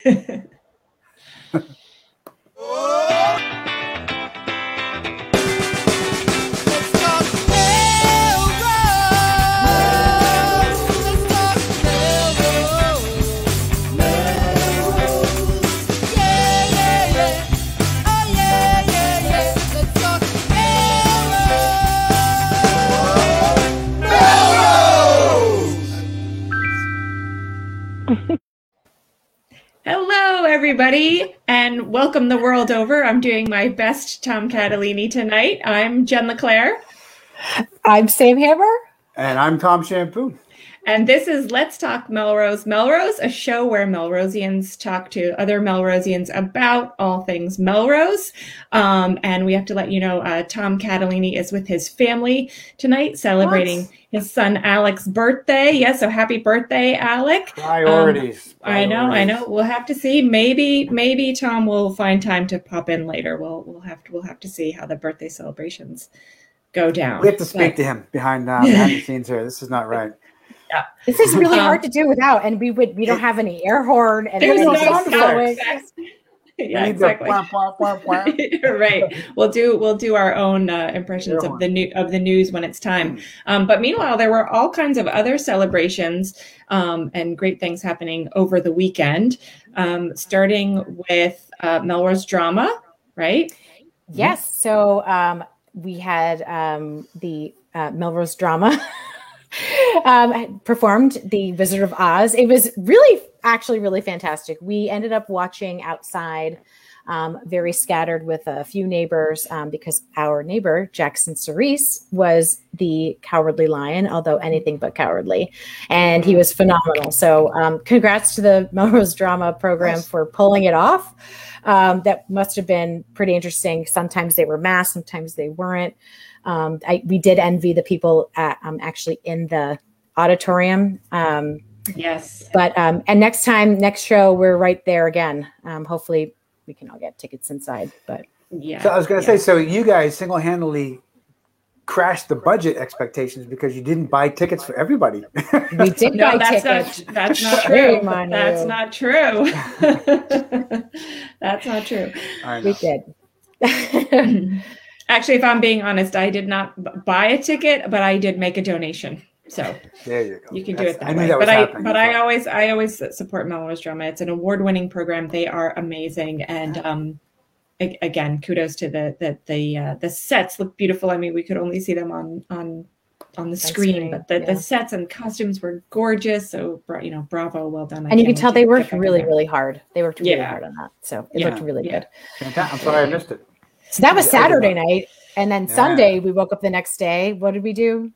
Hello, everybody, and welcome the world over. I'm doing my best Tom Catalini tonight. I'm Jen LeClaire. I'm Sam Hammer. And I'm Tom Shampoo. And this is Let's Talk Melrose Melrose, a show where Melrosians talk to other Melrosians about all things Melrose. Um, and we have to let you know uh, Tom Catalini is with his family tonight, celebrating what? his son Alec's birthday. Yes, yeah, so happy birthday, Alec. Priorities, um, I know, I know. We'll have to see. Maybe, maybe Tom will find time to pop in later. We'll we'll have to we'll have to see how the birthday celebrations go down. We have to speak but, to him behind uh, behind the scenes here. This is not right. Yeah. This is really um, hard to do without, and we would we don't have any air horn and there's no sound effects. yeah, exactly. right. We'll do we'll do our own uh, impressions of the new of the news when it's time. Um, but meanwhile, there were all kinds of other celebrations um, and great things happening over the weekend. Um, starting with uh, Melrose Drama, right? Yes. So um, we had um, the uh, Melrose Drama. um, performed the Wizard of Oz. It was really, actually, really fantastic. We ended up watching outside, um, very scattered with a few neighbors, um, because our neighbor Jackson Cerise was the Cowardly Lion, although anything but cowardly, and he was phenomenal. So, um, congrats to the Melrose Drama program for pulling it off. Um, that must have been pretty interesting. Sometimes they were masked, sometimes they weren't. Um, I, we did envy the people at, um, actually in the auditorium. Um, yes. But um, and next time, next show, we're right there again. Um, hopefully, we can all get tickets inside. But yeah. So I was going to yeah. say, so you guys single handedly crashed the budget expectations because you didn't buy tickets for everybody. We did no, buy that's tickets. Not, that's not true. That's not true. that's not true. We did. Actually, if I'm being honest, I did not buy a ticket, but I did make a donation. So there you go. You can That's, do it that I way. That but I but I always I always support Melrose Drama. It's an award winning program. They are amazing, and um, again, kudos to the the the uh, the sets look beautiful. I mean, we could only see them on on on the screen, screen, but the, yeah. the sets and costumes were gorgeous. So you know, bravo, well done. I and you can tell they worked really, really hard. They worked really yeah. hard on that. So it yeah. looked really good. I'm sorry I missed it. So that was Saturday night. And then yeah. Sunday, we woke up the next day. What did we do?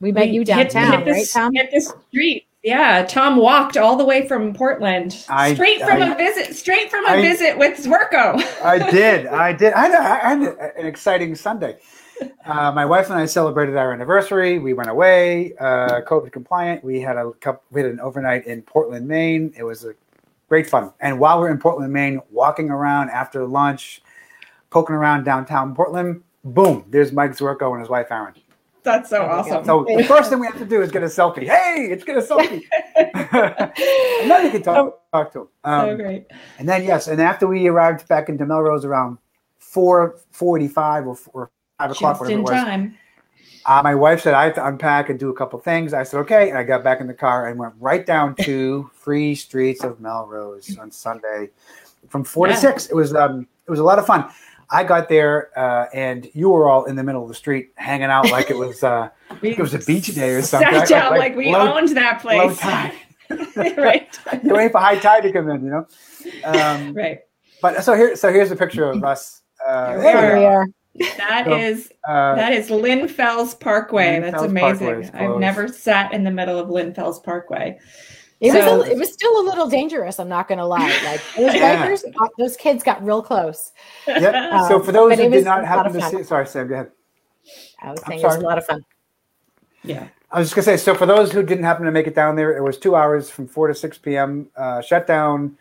We met we you downtown, hit, hit right, Tom? Hit the street. Yeah, Tom walked all the way from Portland, I, straight from I, a visit, straight from a I, visit with Zwerko. I did, I did. I had, I had an exciting Sunday. Uh, my wife and I celebrated our anniversary. We went away, uh, COVID compliant. We had a couple. We had an overnight in Portland, Maine. It was a great fun. And while we're in Portland, Maine, walking around after lunch, poking around downtown Portland, boom, there's Mike Zwerko and his wife Aaron. That's so awesome. So the first thing we have to do is get a selfie. Hey, it's get a selfie. and then you can talk, oh, talk to him. Um, so great. And then yes, and after we arrived back into Melrose around four forty-five or, or five o'clock, Just whatever in it was. Time. Uh, my wife said I have to unpack and do a couple things. I said okay, and I got back in the car and went right down to Free Streets of Melrose on Sunday from four yeah. to six. It was um, it was a lot of fun. I got there uh, and you were all in the middle of the street hanging out like it was uh, it was a beach day or something. Sat down like, like, we low, owned that place. Low tide. right. You're waiting for high tide to come in, you know. Um, right. But so here, so here's a picture of us. Uh, here we are. That so, is uh, that is Lynn Fells Parkway. Lynn That's Fells amazing. I've never sat in the middle of Lynn Fells Parkway. It so, was a, it was still a little dangerous. I'm not going to lie. Like those yeah. bikers, those kids got real close. Yep. Um, so for those who did not happen to see, sorry, Sam, go ahead. I was saying it was a lot of fun. Yeah. I was just gonna say. So for those who didn't happen to make it down there, it was two hours from four to six p.m. Uh, shut down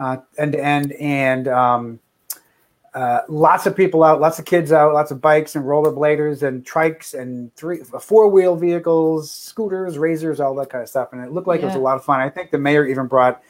uh, end to end, and um, uh, lots of people out, lots of kids out, lots of bikes and rollerbladers and trikes and three four wheel vehicles, scooters, razors, all that kind of stuff. And it looked like yeah. it was a lot of fun. I think the mayor even brought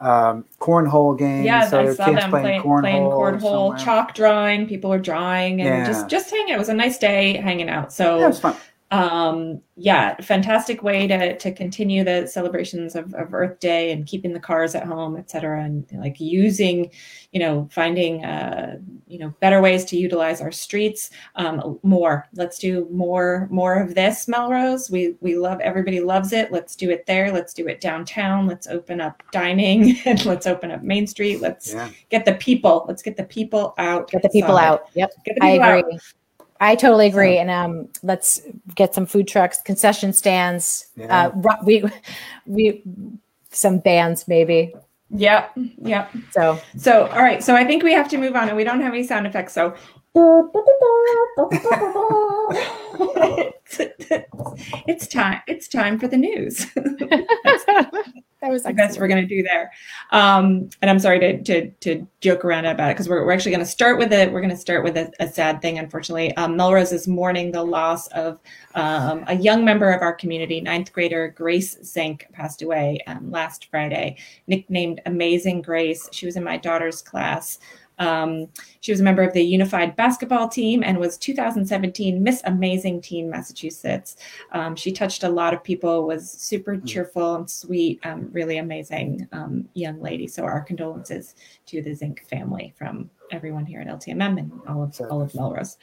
um, cornhole games. Yeah, so I saw them playing, cornhole, playing cornhole, chalk drawing. People were drawing and yeah. just just hanging. It was a nice day hanging out. So yeah, it was fun um, yeah, fantastic way to to continue the celebrations of, of Earth Day and keeping the cars at home, et cetera, and like using, you know, finding uh, you know better ways to utilize our streets. Um, more, let's do more more of this, Melrose. We we love everybody loves it. Let's do it there. Let's do it downtown. Let's open up dining and let's open up Main Street. Let's yeah. get the people. Let's get the people out. Get the people out. Yep, the people I agree. Out. I totally agree. So, and um, let's get some food trucks, concession stands. Yeah. Uh, we, we, some bands maybe. Yep. Yep. So, so, all right. So I think we have to move on and we don't have any sound effects. So it's time. It's time for the news. that was the best we're going to do there. Um, and I'm sorry to, to, to joke around about it because we're, we're actually going to start with it. We're going to start with a, a sad thing. Unfortunately, um, Melrose is mourning the loss of um, a young member of our community, ninth grader Grace Zink, passed away um, last Friday. Nicknamed Amazing Grace, she was in my daughter's class. Um, she was a member of the unified basketball team and was 2017 Miss Amazing Teen Massachusetts. Um, she touched a lot of people, was super hmm. cheerful and sweet, um, really amazing um, young lady. So our condolences to the Zink family from everyone here at LTMM and all of all of Melrose.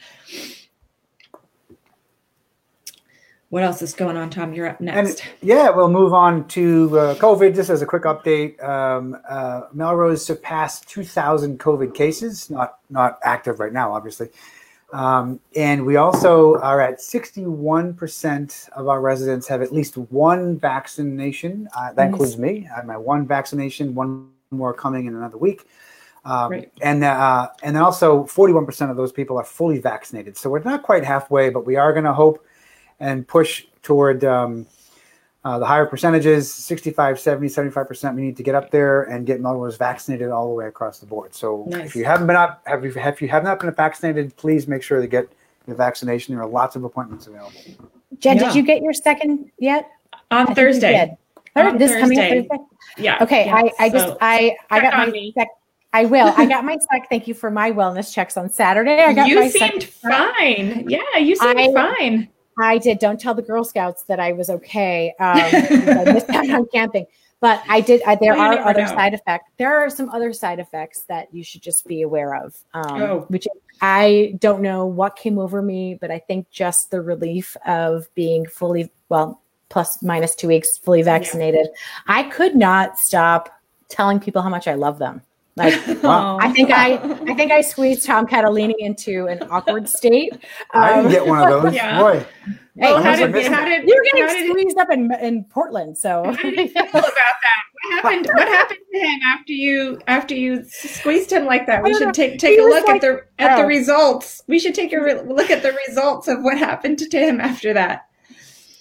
What else is going on, Tom? You're up next. And, yeah, we'll move on to uh, COVID. Just as a quick update, um, uh, Melrose surpassed 2,000 COVID cases, not not active right now, obviously. Um, and we also are at 61% of our residents have at least one vaccination. Uh, that nice. includes me. I have my one vaccination, one more coming in another week. Um, right. And uh, and also 41% of those people are fully vaccinated. So we're not quite halfway, but we are going to hope and push toward um, uh, the higher percentages 65 70 75% we need to get up there and get Melrose vaccinated all the way across the board so nice. if you haven't been up have you, if you have not been vaccinated please make sure to get your vaccination there are lots of appointments available jen yeah. did you get your second yet on thursday on this Thursday. coming thursday yeah okay yeah. i i so just i i got my sec- I will. I got my sec. Thank you for my wellness checks on Saturday. I got you my seemed fine. Yeah, you seemed I, fine. I did. Don't tell the Girl Scouts that I was okay. Um, I missed out on camping, but I did. I, there well, are other know. side effects. There are some other side effects that you should just be aware of. Um, oh. Which I don't know what came over me, but I think just the relief of being fully well, plus minus two weeks fully vaccinated. Yeah. I could not stop telling people how much I love them. Like, wow. I think I, I think I squeezed Tom Catalini into an awkward state. Um, I didn't get one of those. Yeah. Boy. Hey, how did, how did, you're getting squeezed did, up in in Portland? So how did you feel about that? What happened? what happened to him after you after you squeezed him like that? We should take take a look like, at the at oh. the results. We should take a re- look at the results of what happened to him after that.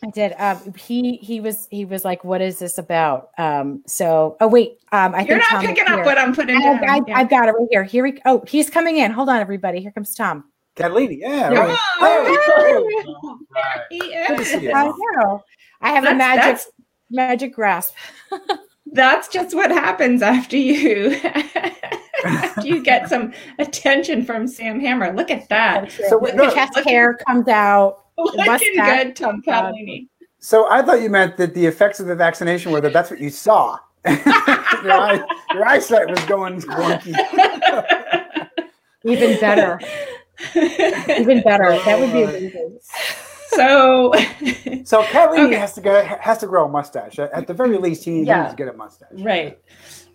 I did. Um, he he was he was like, "What is this about?" Um, so, oh wait, um, I think you're think not Tom picking up what I'm putting I, down. I, have got it right here. Here he. Oh, he's coming in. Hold on, everybody. Here comes Tom. Catalini, yeah. Right. Oh, oh, he is. I know. I have that's, a magic that's, magic grasp. that's just what happens after you after you get some attention from Sam Hammer. Look at that. So look, the chest hair comes out Looking good, Tom uh, Catalini. So I thought you meant that the effects of the vaccination were that that's what you saw. your, eye, your eyesight was going wonky. Even better. Even better. That would be amazing. So, so Catalini okay. has to go has to grow a mustache. At the very least, he needs to get a mustache. Right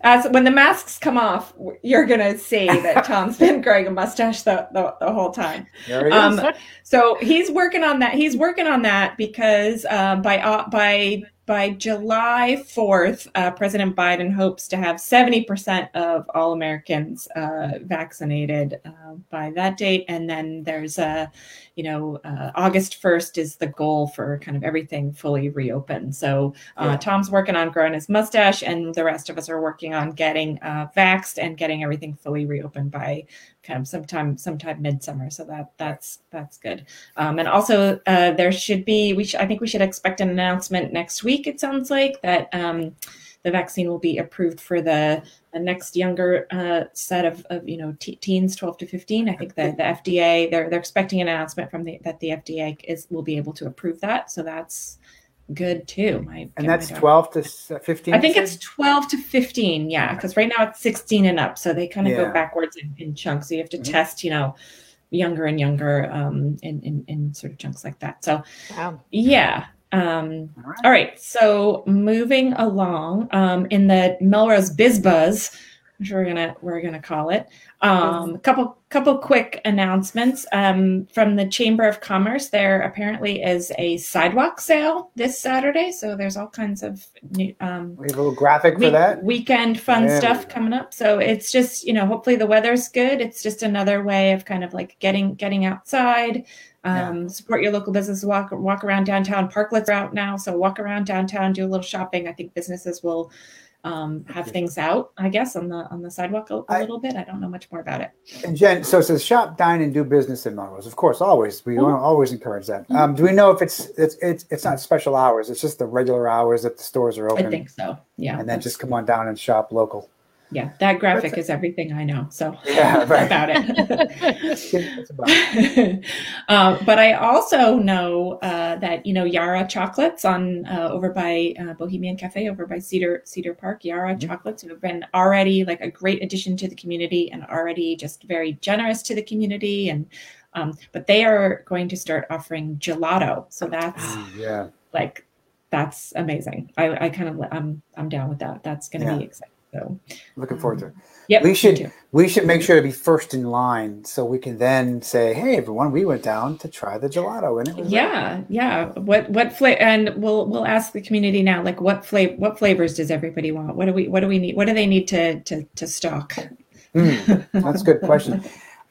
as when the masks come off, you're gonna see that Tom's been growing a mustache the, the, the whole time. There he Um, so he's working on that. He's working on that because uh, by uh, by by July 4th, uh, President Biden hopes to have 70% of all Americans uh, vaccinated uh, by that date. And then there's a, you know, uh, August 1st is the goal for kind of everything fully reopened. So uh, yeah. Tom's working on growing his mustache, and the rest of us are working on getting uh, vaxxed and getting everything fully reopened by kind of sometime sometime midsummer. So that that's that's good. Um, and also uh, there should be we sh- I think we should expect an announcement next week. It sounds like that. Um, the vaccine will be approved for the, the next younger uh, set of, of you know teens, 12 to 15. I think the, the FDA they're they're expecting an announcement from the that the FDA is will be able to approve that. So that's good too. My, and that's 12 to 15? I think it's 12 to 15. Yeah. Because right now it's 16 and up. So they kind of yeah. go backwards in, in, chunks. So you have to mm-hmm. test, you know, younger and younger um, in, in, in sort of chunks like that. So, wow. yeah. Um, all, right. all right. So moving along um, in the Melrose Biz Buzz, I'm we're gonna we're gonna call it. Um, a couple couple quick announcements um, from the Chamber of Commerce. There apparently is a sidewalk sale this Saturday, so there's all kinds of new. Um, we have a little graphic week, for that weekend fun yeah. stuff coming up. So it's just you know hopefully the weather's good. It's just another way of kind of like getting getting outside. Um, yeah. Support your local business. Walk walk around downtown. Parklets are out now, so walk around downtown, do a little shopping. I think businesses will um, have things out, I guess, on the on the sidewalk a, a I, little bit. I don't know much more about it. And Jen, so it says shop, dine, and do business in Melrose. Of course, always we mm-hmm. always encourage that. Mm-hmm. Um, do we know if it's it's it's it's not special hours? It's just the regular hours that the stores are open. I think so. Yeah, and then just come on down and shop local yeah, that graphic is everything I know. So yeah, right. about it. uh, but I also know uh, that you know Yara chocolates on uh, over by uh, Bohemian Cafe over by Cedar Cedar Park. Yara mm-hmm. chocolates who have been already like a great addition to the community and already just very generous to the community and. Um, but they are going to start offering gelato, so that's yeah, like that's amazing. I, I kind of I'm I'm down with that. That's going to yeah. be exciting. So looking forward to it. Yeah, we should we should make sure to be first in line so we can then say, "Hey, everyone, we went down to try the gelato and it was yeah, yeah." What what flavor? And we'll we'll ask the community now, like what flavor what flavors does everybody want? What do we what do we need? What do they need to to to stock? Mm, that's a good question.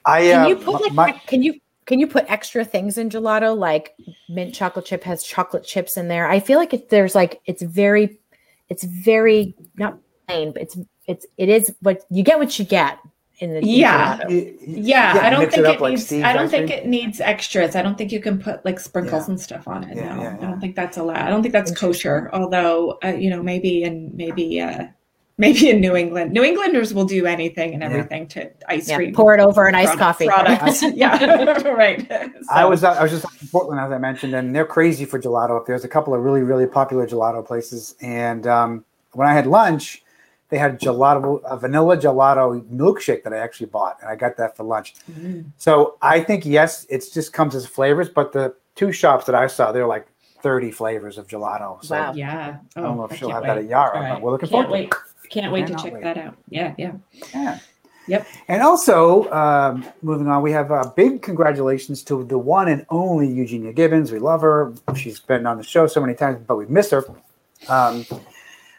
I can uh, you put like my, can you can you put extra things in gelato like mint chocolate chip has chocolate chips in there? I feel like if there's like it's very it's very not plain, but it's it's it is what you get what you get in the yeah yeah, yeah, I don't think it, it like needs I don't think it needs extras. I don't think you can put like sprinkles yeah. and stuff on it. Yeah, no, I don't think that's allowed. I don't think that's kosher. Although uh, you know maybe and maybe uh, maybe in New England, New Englanders will do anything and everything to ice cream. Pour it over an iced coffee. Products. yeah, right. So. I was I was just in Portland as I mentioned, and they're crazy for gelato. Up there's a couple of really really popular gelato places, and um, when I had lunch they had gelato, a vanilla gelato milkshake that I actually bought, and I got that for lunch. Mm. So I think yes, it just comes as flavors, but the two shops that I saw, they're like 30 flavors of gelato. So wow, yeah. Oh, I don't know if she'll have wait. that at Yara, right. but we're looking can't forward. Wait. Can't wait to check wait. that out. Yeah, yeah, yeah. Yep. And also, um, moving on, we have a uh, big congratulations to the one and only Eugenia Gibbons. We love her. She's been on the show so many times, but we miss her. Um,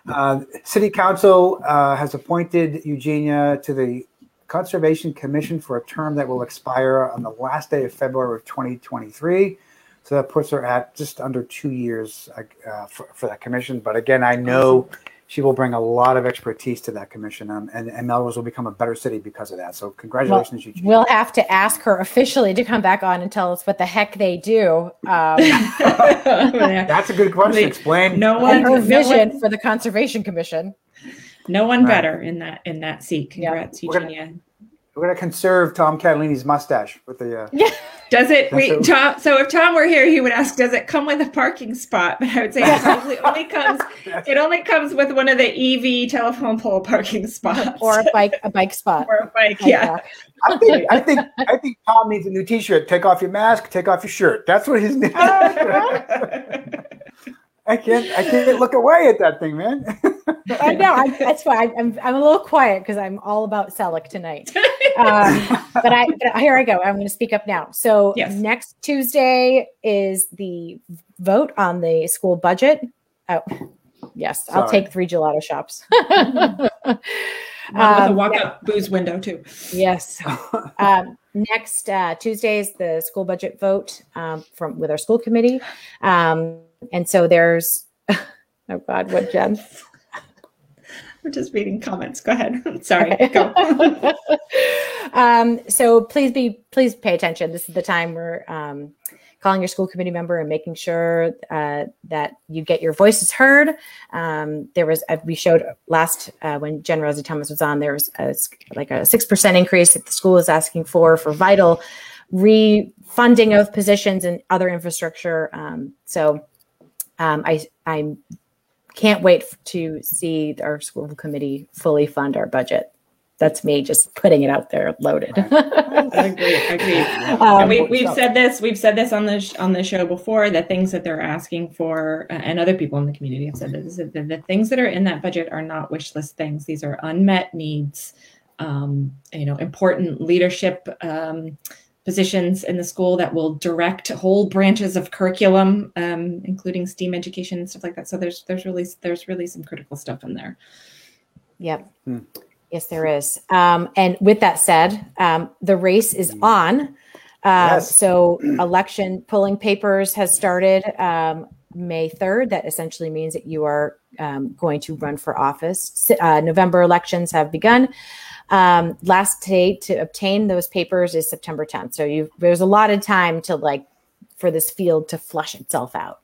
uh, City Council uh, has appointed Eugenia to the Conservation Commission for a term that will expire on the last day of February of 2023. So that puts her at just under two years uh, for, for, that commission. But again, I know she will bring a lot of expertise to that commission, um, and, and Melrose will become a better city because of that. So, congratulations, well, We'll have to ask her officially to come back on and tell us what the heck they do. Um, That's a good question. Explain. No one her vision no one, for the Conservation Commission. No one right. better in that in that seat. Congrats, Eugenia. We're gonna conserve Tom Catalini's mustache with the. Uh, yeah. Does it? Wait, Tom. So if Tom were here, he would ask, "Does it come with a parking spot?" But I would say it probably only comes. It only comes with one of the EV telephone pole parking spots, or a bike, a bike spot, or a bike. Yeah. I think. I think. I think Tom needs a new T-shirt. Take off your mask. Take off your shirt. That's what his name. I can't. I can't look away at that thing, man. I know. I, that's why I'm. I'm a little quiet because I'm all about Selleck tonight. Um, but I. But here I go. I'm going to speak up now. So yes. next Tuesday is the vote on the school budget. Oh, yes. Sorry. I'll take three gelato shops. One with a um, walk-up booze window too. Yes. um, next uh, Tuesday is the school budget vote um, from with our school committee. Um, and so there's, oh God, what, Jen? We're just reading comments. Go ahead. Sorry. Go. um, so please be, please pay attention. This is the time we're um, calling your school committee member and making sure uh, that you get your voices heard. Um, there was uh, we showed last uh, when Jen Rosie Thomas was on. There was a, like a six percent increase that the school is asking for for vital refunding of positions and other infrastructure. Um, so um, I I can't wait to see our school committee fully fund our budget that's me just putting it out there loaded. I agree. I agree. Um, we, we've said this. We've said this on the sh- on the show before. The things that they're asking for, uh, and other people in the community have said this. The, the things that are in that budget are not wish list things. These are unmet needs. Um, you know, important leadership um, positions in the school that will direct whole branches of curriculum, um, including STEAM education and stuff like that. So there's there's really there's really some critical stuff in there. Yep. Hmm. Yes, there is. Um, and with that said, um, the race is mm. on. Uh, yes. So election pulling papers has started um, May 3rd. That essentially means that you are um, going to run for office. Uh, November elections have begun. Um, last date to obtain those papers is September 10th. So you there's a lot of time to like for this field to flush itself out.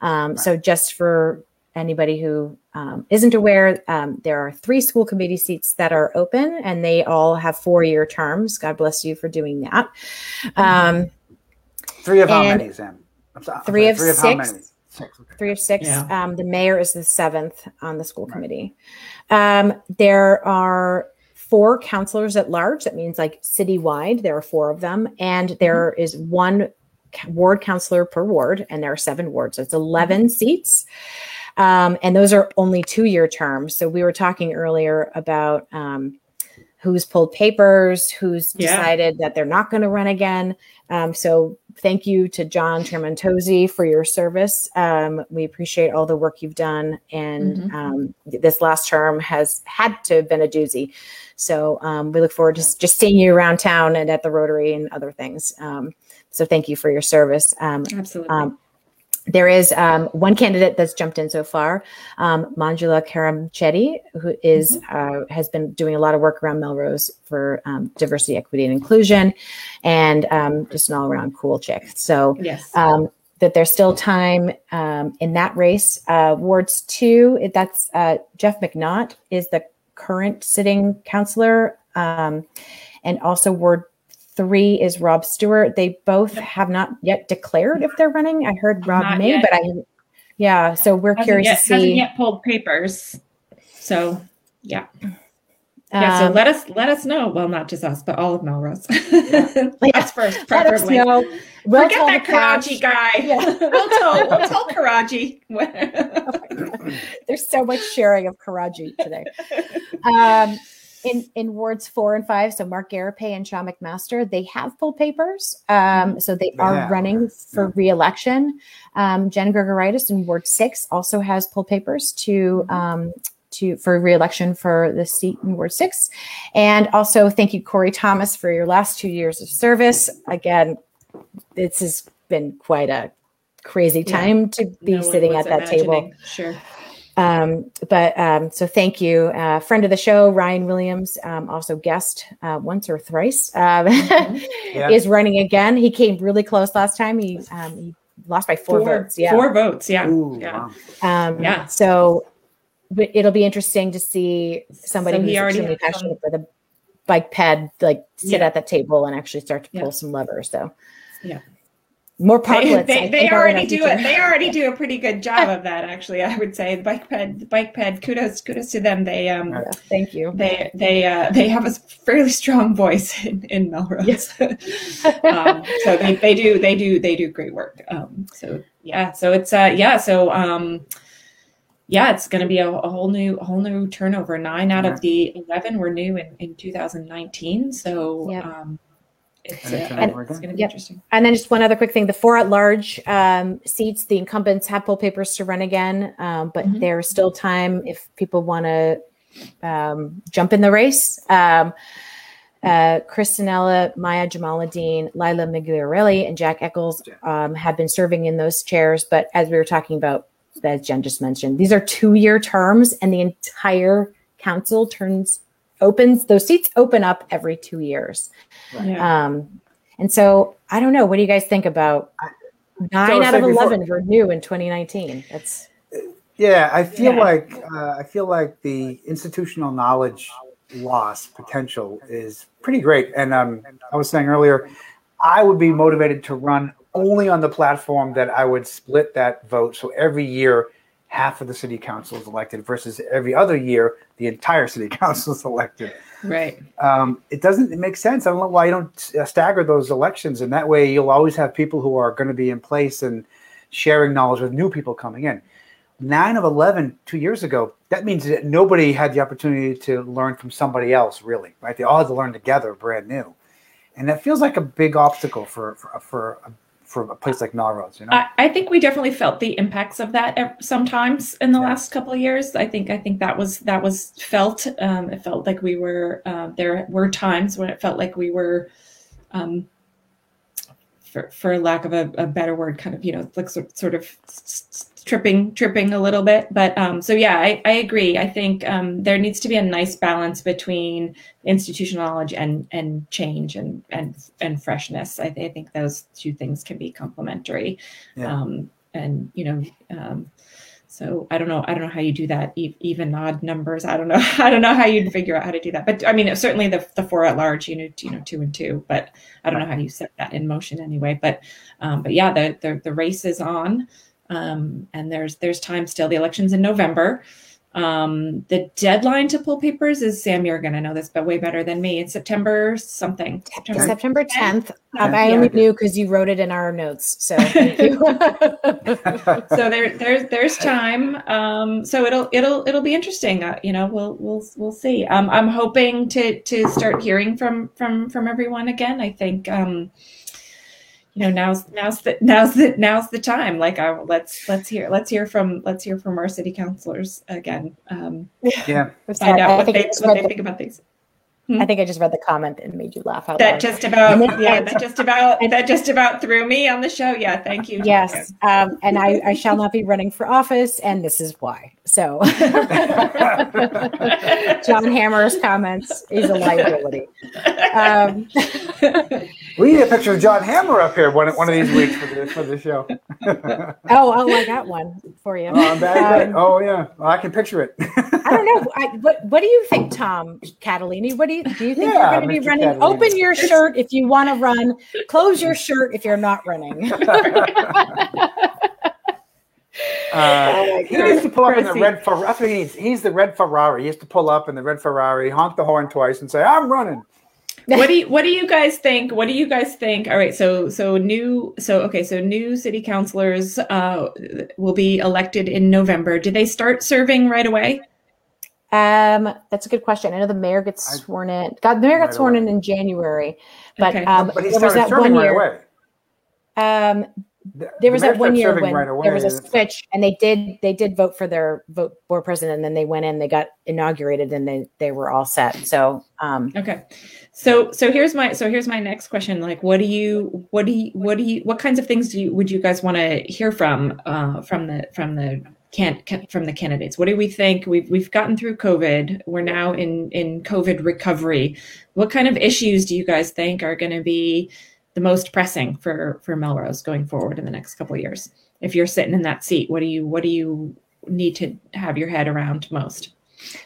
Um, right. So just for anybody who um, not aware, um, there are three school committee seats that are open, and they all have four-year terms. God bless you for doing that. Um, three of how many, Sam? Sorry, three, of three, of six. Six. Okay. Three of six. Yeah. Um, the mayor is the seventh on the school right. committee. Um, there are four counselors at large. That means like citywide, there are four of them, and there mm-hmm. is one ward counselor per ward, and there are seven wards. So it's 11 mm-hmm. seats. Um, and those are only two year terms. So we were talking earlier about um, who's pulled papers, who's yeah. decided that they're not going to run again. Um, so thank you to John Tramontozzi for your service. Um, we appreciate all the work you've done. And mm-hmm. Um, this last term has had to have been a doozy. So um, we look forward to just seeing you around town and at the Rotary and other things. so thank you for your service. Absolutely there is um, one candidate that's jumped in so far, um, Manjula Karamchetti, who is, mm-hmm. uh, has been doing a lot of work around Melrose for um, diversity, equity, and inclusion, and um, just an all-around cool chick. So, yes. Um, that there's still time um, in that race. Uh, wards two, that's uh, Jeff McNaught is the current sitting counselor, and also Ward three is Rob Stewart. They both have not yet declared if they're running. I heard Rob not may, yet. but I, yeah. So we're hasn't curious yet, to see. Hasn't yet pulled papers. So yeah. Yeah, so um, let us let us know. Well, not just us, but all of Melrose. Yeah. us first, preferably. Let us know. We'll Forget that Karaji guy. Yeah. we'll tell we'll tell Karaji. oh There's so much sharing of Karaji today. Um, in in wards four and five, so Mark Garapay and Sean McMaster, they have pulled papers. Um, so they are yeah. running for yeah. reelection. Um, Jen Grigoraitis in Ward six also has pulled papers to mm-hmm. um, to for reelection for the seat in Ward six. And also thank you, Corey Thomas, for your last two years of service. Again, this has been quite a crazy time yeah. to be no sitting at that imagining. table. Sure. Um, but um, so thank you, uh, friend of the show, Ryan Williams, um, also guest uh, once or thrice, uh, mm-hmm. yeah. is running again. He came really close last time. He, um, he lost by four, four, votes. Yeah, four votes. Yeah, Ooh, yeah. Wow. Um, yeah. So it'll be interesting to see somebody so who's extremely passionate for the bike ped like sit yeah. at that table and actually start to pull yeah. some levers. So yeah more parklets. They, they, they already do it. They already do a pretty good job of that. Actually, I would say the bike ped, the bike ped. Kudos, kudos to them. They um, yeah, thank you. They they uh, they have a fairly strong voice in, in Melrose. Yes. um, so they, they do they do they do great work. Um, so yeah, so it's uh yeah, so um, yeah, it's going to be a, a, whole new a whole new turnover. Nine out yeah. of the eleven were new in in 2019. So yeah. um it's, uh, and, it's going to be yep. interesting. And then just one other quick thing: the four at large um, seats, the incumbents have pulled papers to run again, um, but mm-hmm. there's still time if people want to um, jump in the race. Um, uh, Kristinella, Maya Jamaluddin, Lila Migliorelli, and Jack Eccles um, have been serving in those chairs. But as we were talking about, as Jen just mentioned, these are two-year terms, and the entire council turns opens those seats open up every two years. Right. Um, and so I don't know. What do you guys think about nine so out of eleven before, were new in 2019. That's yeah. I feel yeah. like uh, I feel like the institutional knowledge loss potential is pretty great. And um, I was saying earlier, I would be motivated to run only on the platform that I would split that vote. So every year, half of the city council is elected versus every other year, the entire city council is elected. Right. Um, it doesn't it make sense. I don't know why you don't uh, stagger those elections. And that way you'll always have people who are going to be in place and sharing knowledge with new people coming in. Nine of 11 two years ago, that means that nobody had the opportunity to learn from somebody else, really, right? They all had to learn together, brand new. And that feels like a big obstacle for, for, for for a place like Melrose, you know? I, I, think we definitely felt the impacts of that sometimes in the yeah. last couple of years. I think I think that was that was felt. Um, it felt like we were uh, there were times when it felt like we were, um, for for lack of a, a, better word, kind of you know like sort, sort of tripping tripping a little bit but um, so yeah I, I agree. I think um, there needs to be a nice balance between institutional knowledge and and change and and and freshness. I, th- I think those two things can be complementary. Yeah. um, and you know um, so i don't know i don't know how you do that e- even odd numbers. I don't know i don't know how you'd figure out how to do that. But i mean certainly the, the four at large you know you know two and two but i don't know how you set that in motion anyway. But um, but yeah the, the the race is on um, and there's there's time still. The election's in November. Um, the deadline to pull papers is Sam. You're going to know this, but way better than me. It's September something. September, September 10th. Um, I only knew because you wrote it in our notes. So thank you. so there, there's there's time. Um, so it'll it'll it'll be interesting. Uh, you know, we'll we'll we'll see. Um, I'm hoping to to start hearing from from from everyone again. I think. Um, you know now's now's the now's the now's the time like I, let's let's hear let's hear from let's hear from our city councilors again um yeah find out what they, what they think about things Hmm? I think I just read the comment and made you laugh out that loud. just about yeah that just about that just about threw me on the show. Yeah, thank you. Yes, um, and I, I shall not be running for office, and this is why. So, John Hammer's comments is a liability. Um, we need a picture of John Hammer up here one, one of these weeks for the, for the show. oh, oh, I got one for you. Oh, um, oh yeah, well, I can picture it. I don't know. I, what What do you think, Tom Catalini? What do you do? You think yeah, you're going to be running? Catalini. Open your shirt if you want to run. Close your shirt if you're not running. Uh, he needs to pull up in the red Ferrari. That's what he needs. He's the red Ferrari. He has to pull up in the red Ferrari, honk the horn twice, and say, "I'm running." What do you What do you guys think? What do you guys think? All right, so so new, so okay, so new city councilors uh, will be elected in November. Do they start serving right away? Um, that's a good question. I know the mayor gets sworn in. God, the mayor got right sworn away. in in January, but okay. um, but he there was that one year. Right there was that one year when right there was a switch and they did they did vote for their vote board president and then they went in they got inaugurated and they they were all set. So um okay. So so here's my so here's my next question. Like what do you what do you what do you what kinds of things do you would you guys want to hear from uh from the from the can from the candidates? What do we think? We've we've gotten through covid. We're now in in covid recovery. What kind of issues do you guys think are going to be the most pressing for for Melrose going forward in the next couple of years? If you're sitting in that seat, what do you what do you need to have your head around most?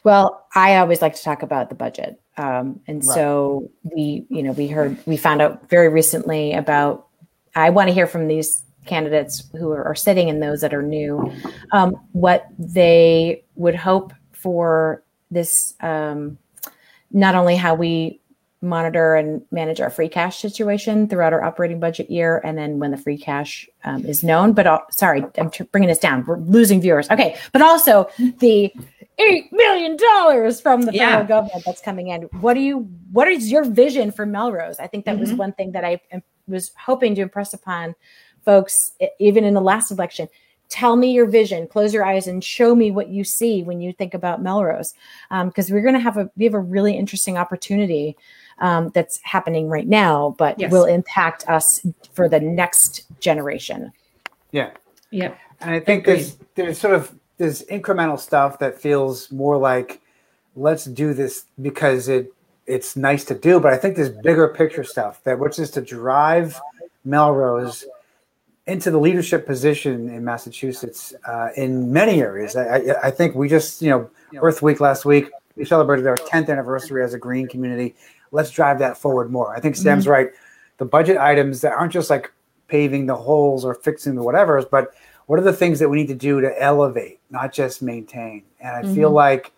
Well, I always like to talk about the budget, um, and right. so we, you know, we heard we found out very recently about. I want to hear from these candidates who are, are sitting and those that are new, um, what they would hope for this. Um, not only how we monitor and manage our free cash situation throughout our operating budget year and then when the free cash um, is known. But uh, sorry i'm t- bringing this down. We're losing viewers. Okay but also the eight million dollars from the federal government that's coming in. What do you what is your vision for melrose? I think that mm-hmm. was one thing that i was hoping to impress upon folks even in the last election. Tell me your vision. Close your eyes and show me what you see when you think about melrose. Because um, we're going to have a we have a really interesting opportunity um, that's happening right now, but yes. will impact us for the next generation. Yeah. Yeah. And I think Agreed. there's there's sort of there's incremental stuff that feels more like let's do this because it it's nice to do, but I think there's bigger picture stuff that which is to drive Melrose into the leadership position in Massachusetts uh, in many areas. I, I, I, think we just, you know, Earth Week last week, we celebrated our 10th anniversary as a green community. Let's drive that forward more. I think Sam's mm-hmm. right. The budget items that aren't just like paving the holes or fixing the whatevers, but what are the things that we need to do to elevate, not just maintain? And I mm-hmm. feel like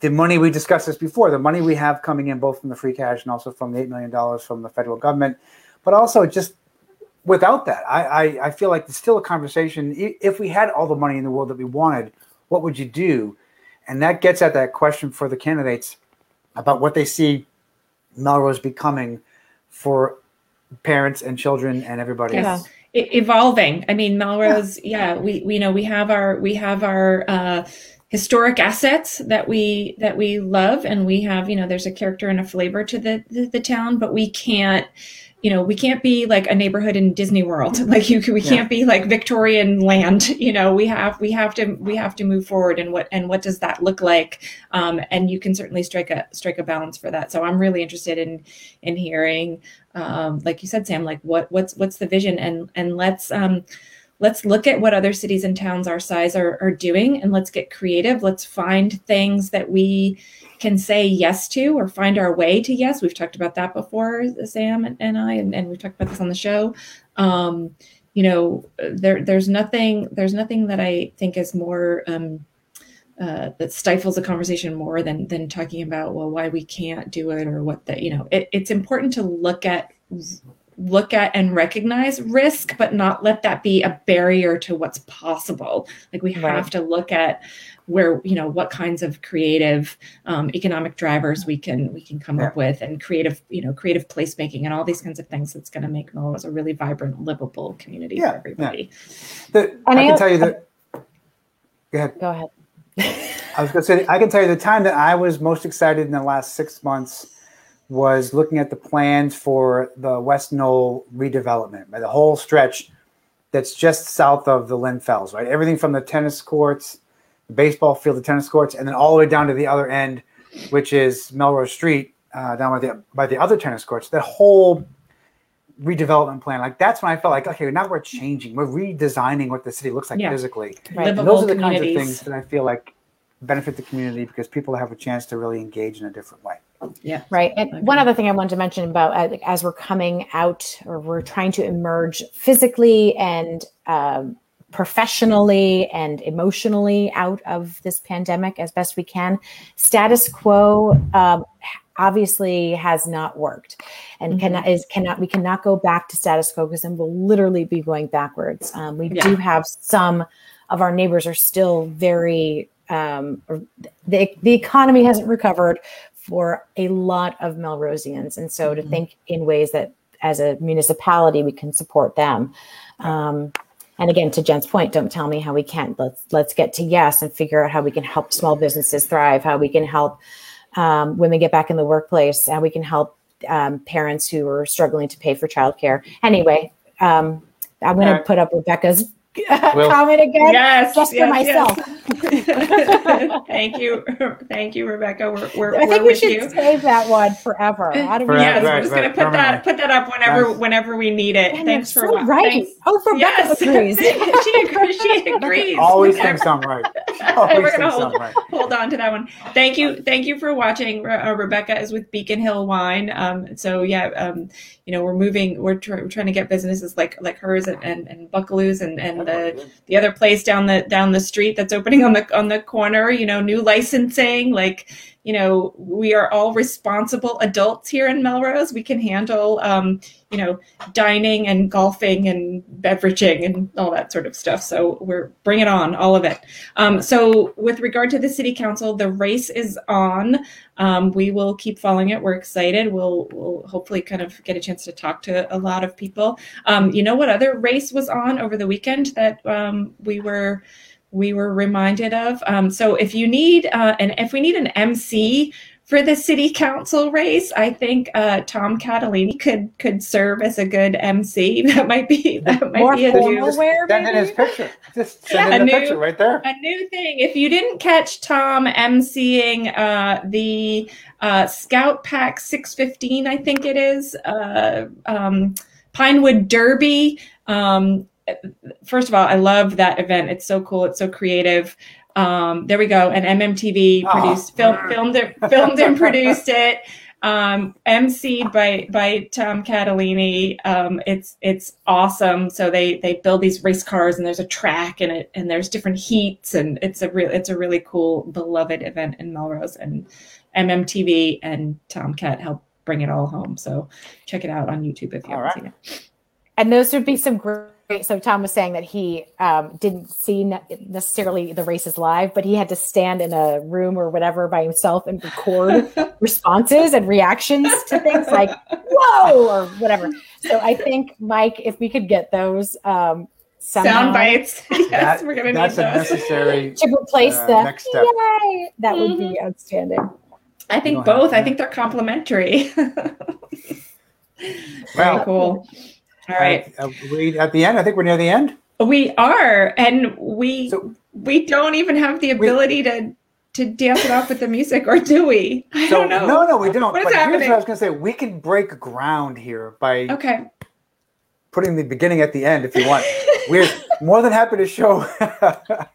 the money we discussed this before, the money we have coming in both from the free cash and also from the $8 million from the federal government, but also just without that, I, I, I feel like it's still a conversation. If we had all the money in the world that we wanted, what would you do? And that gets at that question for the candidates about what they see Melrose becoming for parents and children and everybody yeah. else. evolving. I mean, Melrose, yeah. yeah, we, we know we have our we have our uh, historic assets that we that we love, and we have you know there's a character and a flavor to the, the, the town, but we can't you know, we can't be like a neighborhood in Disney World. Like you, we can't be like Victorian land. You know, we have we have to we have to move forward. And what and what does that look like? Um, and you can certainly strike a strike a balance for that. So I'm really interested in in hearing, um, like you said, Sam, like what what's what's the vision and and let's um, let's look at what other cities and towns our size are, are doing and let's get creative. Let's find things that we can say yes to or find our way to yes. We've talked about that before, Sam and, and I, and, and, we've talked about this on the show. Um, you know, there there's nothing there's nothing that I think is more um, uh, that stifles a conversation more than than talking about well why we can't do it or what that you know it, it's important to look at look at and recognize risk but not let that be a barrier to what's possible like we right. have to look at where you know what kinds of creative um, economic drivers we can we can come yeah. up with and creative you know creative placemaking and all these kinds of things that's going to make Melrose a really vibrant livable community yeah, for everybody yeah. The, i can tell you that go ahead go ahead i was going to say i can tell you the time that i was most excited in the last six months was looking at the plans for the west knoll redevelopment the whole stretch that's just south of the lynn fells right everything from the tennis courts the baseball field, the tennis courts, and then all the way down to the other end, which is Melrose Street, uh, down by the by the other tennis courts. That whole redevelopment plan, like that's when I felt like, okay, now we're changing, we're redesigning what the city looks like yeah. physically. Right. And those are the kinds of things that I feel like benefit the community because people have a chance to really engage in a different way. Yeah. Right. And okay. one other thing I wanted to mention about uh, as we're coming out or we're trying to emerge physically and um, professionally and emotionally out of this pandemic as best we can. Status quo um, obviously has not worked and mm-hmm. cannot is cannot we cannot go back to status quo because then we'll literally be going backwards. Um, we yeah. do have some of our neighbors are still very um, the, the economy hasn't recovered for a lot of Melrosians. And so mm-hmm. to think in ways that as a municipality we can support them. Um, and again to jen's point don't tell me how we can't let's let's get to yes and figure out how we can help small businesses thrive how we can help um, women get back in the workplace how we can help um, parents who are struggling to pay for childcare anyway um, i'm going to put up rebecca's well, comment again yes, just yes, for myself. Yes. thank you. Thank you, Rebecca. We're, we're, I think we're we should you. save that one forever. How do we yes, right, we're just right, gonna put that put that up whenever whenever we need it. And Thanks for so right. Thanks. Oh, Rebecca yes. agrees. she agrees. She agrees. Always thinks I'm right. Always we're gonna hold, right. hold on to that one. Thank you. Thank you for watching. Uh, Rebecca is with Beacon Hill Wine. Um, so yeah, um, you know, we're moving. We're, tr- we're trying to get businesses like like hers and and, and Buckaloo's and and the the other place down the down the street that's opening on the on the corner you know new licensing like you know we are all responsible adults here in melrose. We can handle um, you know dining and golfing and beveraging and all that sort of stuff. So we're bring it on all of it. Um, so with regard to the city council the race is on. Um, we will keep following it. We're excited. We'll, we'll hopefully kind of get a chance to talk to a lot of people. Um, you know what other race was on over the weekend that um, we were we were reminded of. Um, so if you need uh, and if we need an MC for the city council race, I think uh, Tom Catalini could could serve as a good MC. That might be that might More be a new wear, send in his picture. Just send yeah, in the new, picture right there. A new thing. If you didn't catch Tom MCing uh, the uh, Scout Pack 615, I think it is uh, um, Pinewood Derby. Um, first of all, I love that event. It's so cool. It's so creative. Um, there we go. And MMTV produced, oh. film, filmed it, filmed and produced it. Um, MC'd by by Tom Catalini. Um, it's it's awesome. So they they build these race cars and there's a track and it and there's different heats and it's a real it's a really cool beloved event in Melrose and MMTV and Tom Tomcat help bring it all home. So check it out on YouTube if you all haven't right. seen it. And those would be some great so Tom was saying that he um, didn't see necessarily the races live, but he had to stand in a room or whatever by himself and record responses and reactions to things like "whoa" or whatever. So I think Mike, if we could get those um, sound bites, yes, that, we're gonna that's need those. necessary to replace uh, the next step. Yay! That mm-hmm. would be mm-hmm. outstanding. I think both. I think they're complementary. Very well, cool. All right. Uh, we at the end. I think we're near the end. We are, and we so, we don't even have the ability we, to to dance it off with the music, or do we? I so, don't know. No, no, we don't. What is but happening? here's what I was going to say: we can break ground here by okay putting the beginning at the end if you want. We're more than happy to show the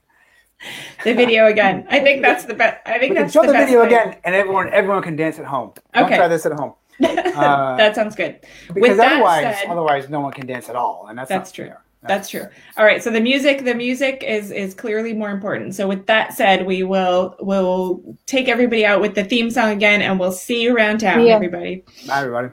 video again. I think that's the best. I think we that's show the, the video thing. again, and everyone everyone can dance at home. Okay, Don't try this at home. Uh, that sounds good. Because otherwise, said, otherwise, no one can dance at all, and that's that's true. That's, that's true. All right. So the music, the music is is clearly more important. So with that said, we will we will take everybody out with the theme song again, and we'll see you around town, yeah. everybody. Bye, everybody.